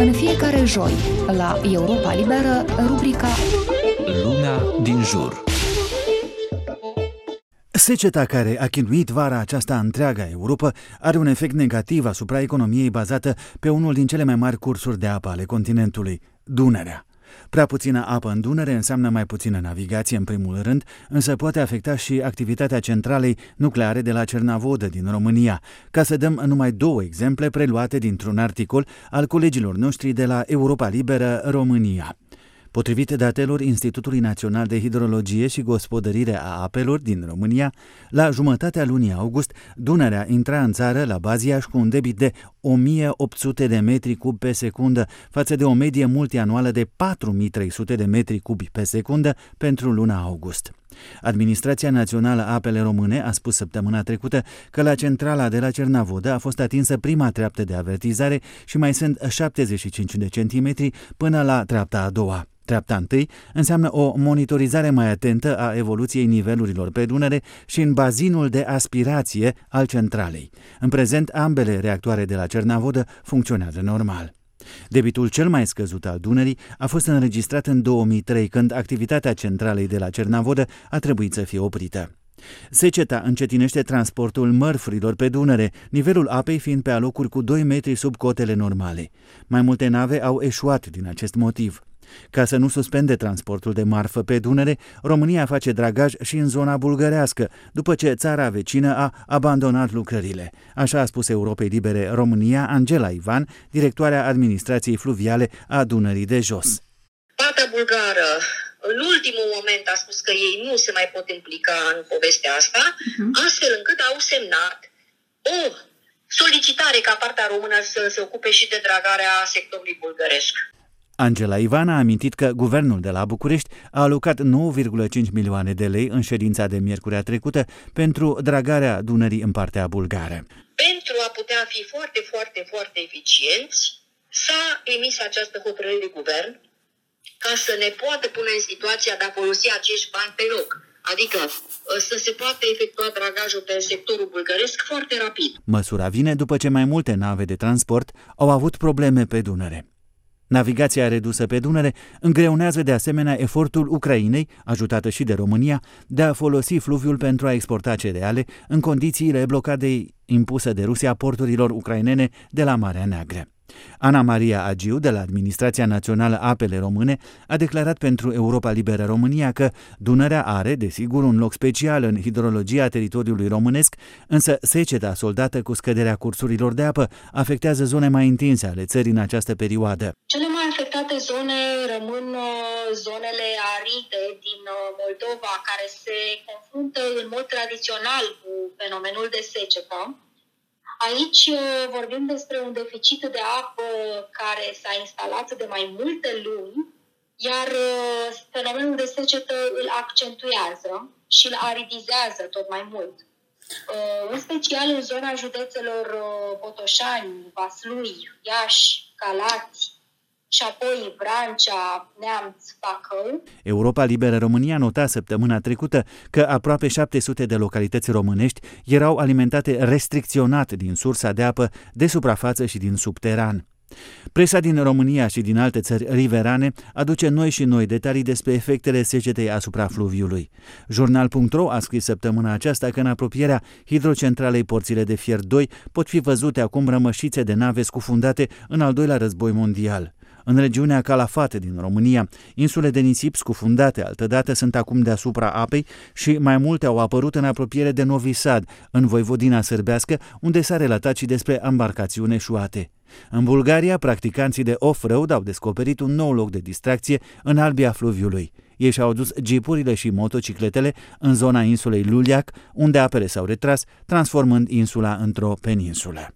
În fiecare joi, la Europa Liberă, rubrica Lumea din jur. Seceta care a chinuit vara aceasta întreaga Europa are un efect negativ asupra economiei bazată pe unul din cele mai mari cursuri de apă ale continentului, Dunărea. Prea puțină apă în Dunăre înseamnă mai puțină navigație în primul rând, însă poate afecta și activitatea centralei nucleare de la Cernavodă din România, ca să dăm numai două exemple preluate dintr-un articol al colegilor noștri de la Europa Liberă România. Potrivit datelor Institutului Național de Hidrologie și Gospodărire a Apelor din România, la jumătatea lunii august, Dunărea intra în țară la Baziaș cu un debit de 1800 de metri cub pe secundă, față de o medie multianuală de 4300 de metri cubi pe secundă pentru luna august. Administrația Națională a Apele Române a spus săptămâna trecută că la centrala de la Cernavodă a fost atinsă prima treaptă de avertizare și mai sunt 75 de centimetri până la treapta a doua. Treapta întâi înseamnă o monitorizare mai atentă a evoluției nivelurilor pe Dunăre și în bazinul de aspirație al centralei. În prezent, ambele reactoare de la Cernavodă funcționează normal. Debitul cel mai scăzut al Dunării a fost înregistrat în 2003, când activitatea centralei de la Cernavodă a trebuit să fie oprită. Seceta încetinește transportul mărfurilor pe Dunăre, nivelul apei fiind pe alocuri cu 2 metri sub cotele normale. Mai multe nave au eșuat din acest motiv. Ca să nu suspende transportul de marfă pe Dunăre, România face dragaj și în zona bulgărească, după ce țara vecină a abandonat lucrările. Așa a spus Europei Libere România Angela Ivan, directoarea administrației fluviale a Dunării de Jos. Partea bulgară în ultimul moment a spus că ei nu se mai pot implica în povestea asta, uh-huh. astfel încât au semnat o solicitare ca partea română să se ocupe și de dragarea sectorului bulgăresc. Angela Ivan a amintit că guvernul de la București a alocat 9,5 milioane de lei în ședința de miercurea trecută pentru dragarea Dunării în partea bulgară. Pentru a putea fi foarte, foarte, foarte eficienți, s-a emis această hotărâre de guvern ca să ne poată pune în situația de a folosi acești bani pe loc. Adică ă, să se poată efectua dragajul pe sectorul bulgăresc foarte rapid. Măsura vine după ce mai multe nave de transport au avut probleme pe Dunăre. Navigația redusă pe Dunăre îngreunează de asemenea efortul Ucrainei, ajutată și de România, de a folosi fluviul pentru a exporta cereale în condițiile blocadei impusă de Rusia porturilor ucrainene de la Marea Neagră. Ana Maria Agiu, de la Administrația Națională Apele Române, a declarat pentru Europa Liberă România că Dunărea are, desigur, un loc special în hidrologia teritoriului românesc, însă seceta soldată cu scăderea cursurilor de apă afectează zone mai întinse ale țării în această perioadă. Cele mai afectate zone rămân uh, zonele aride din uh, Moldova, care se confruntă în mod tradițional cu fenomenul de secetă Aici uh, vorbim despre un deficit de apă care s-a instalat de mai multe luni, iar uh, fenomenul de secetă îl accentuează și îl aridizează tot mai mult. Uh, în special în zona județelor Botoșani, Vaslui, Iași, Calați, și apoi Brancea, Neamț, Bacău. Europa Liberă România nota săptămâna trecută că aproape 700 de localități românești erau alimentate restricționat din sursa de apă de suprafață și din subteran. Presa din România și din alte țări riverane aduce noi și noi detalii despre efectele secetei asupra fluviului. Jurnal.ro a scris săptămâna aceasta că în apropierea hidrocentralei Porțile de Fier 2 pot fi văzute acum rămășițe de nave scufundate în al doilea război mondial. În regiunea Calafate din România, insule de nisip scufundate altădată sunt acum deasupra apei și mai multe au apărut în apropiere de Novi Sad, în Voivodina Sârbească, unde s-a relatat și despre embarcațiuni eșuate. În Bulgaria, practicanții de off-road au descoperit un nou loc de distracție în albia fluviului. Ei și-au adus jeepurile și motocicletele în zona insulei Luliac, unde apele s-au retras, transformând insula într-o peninsulă.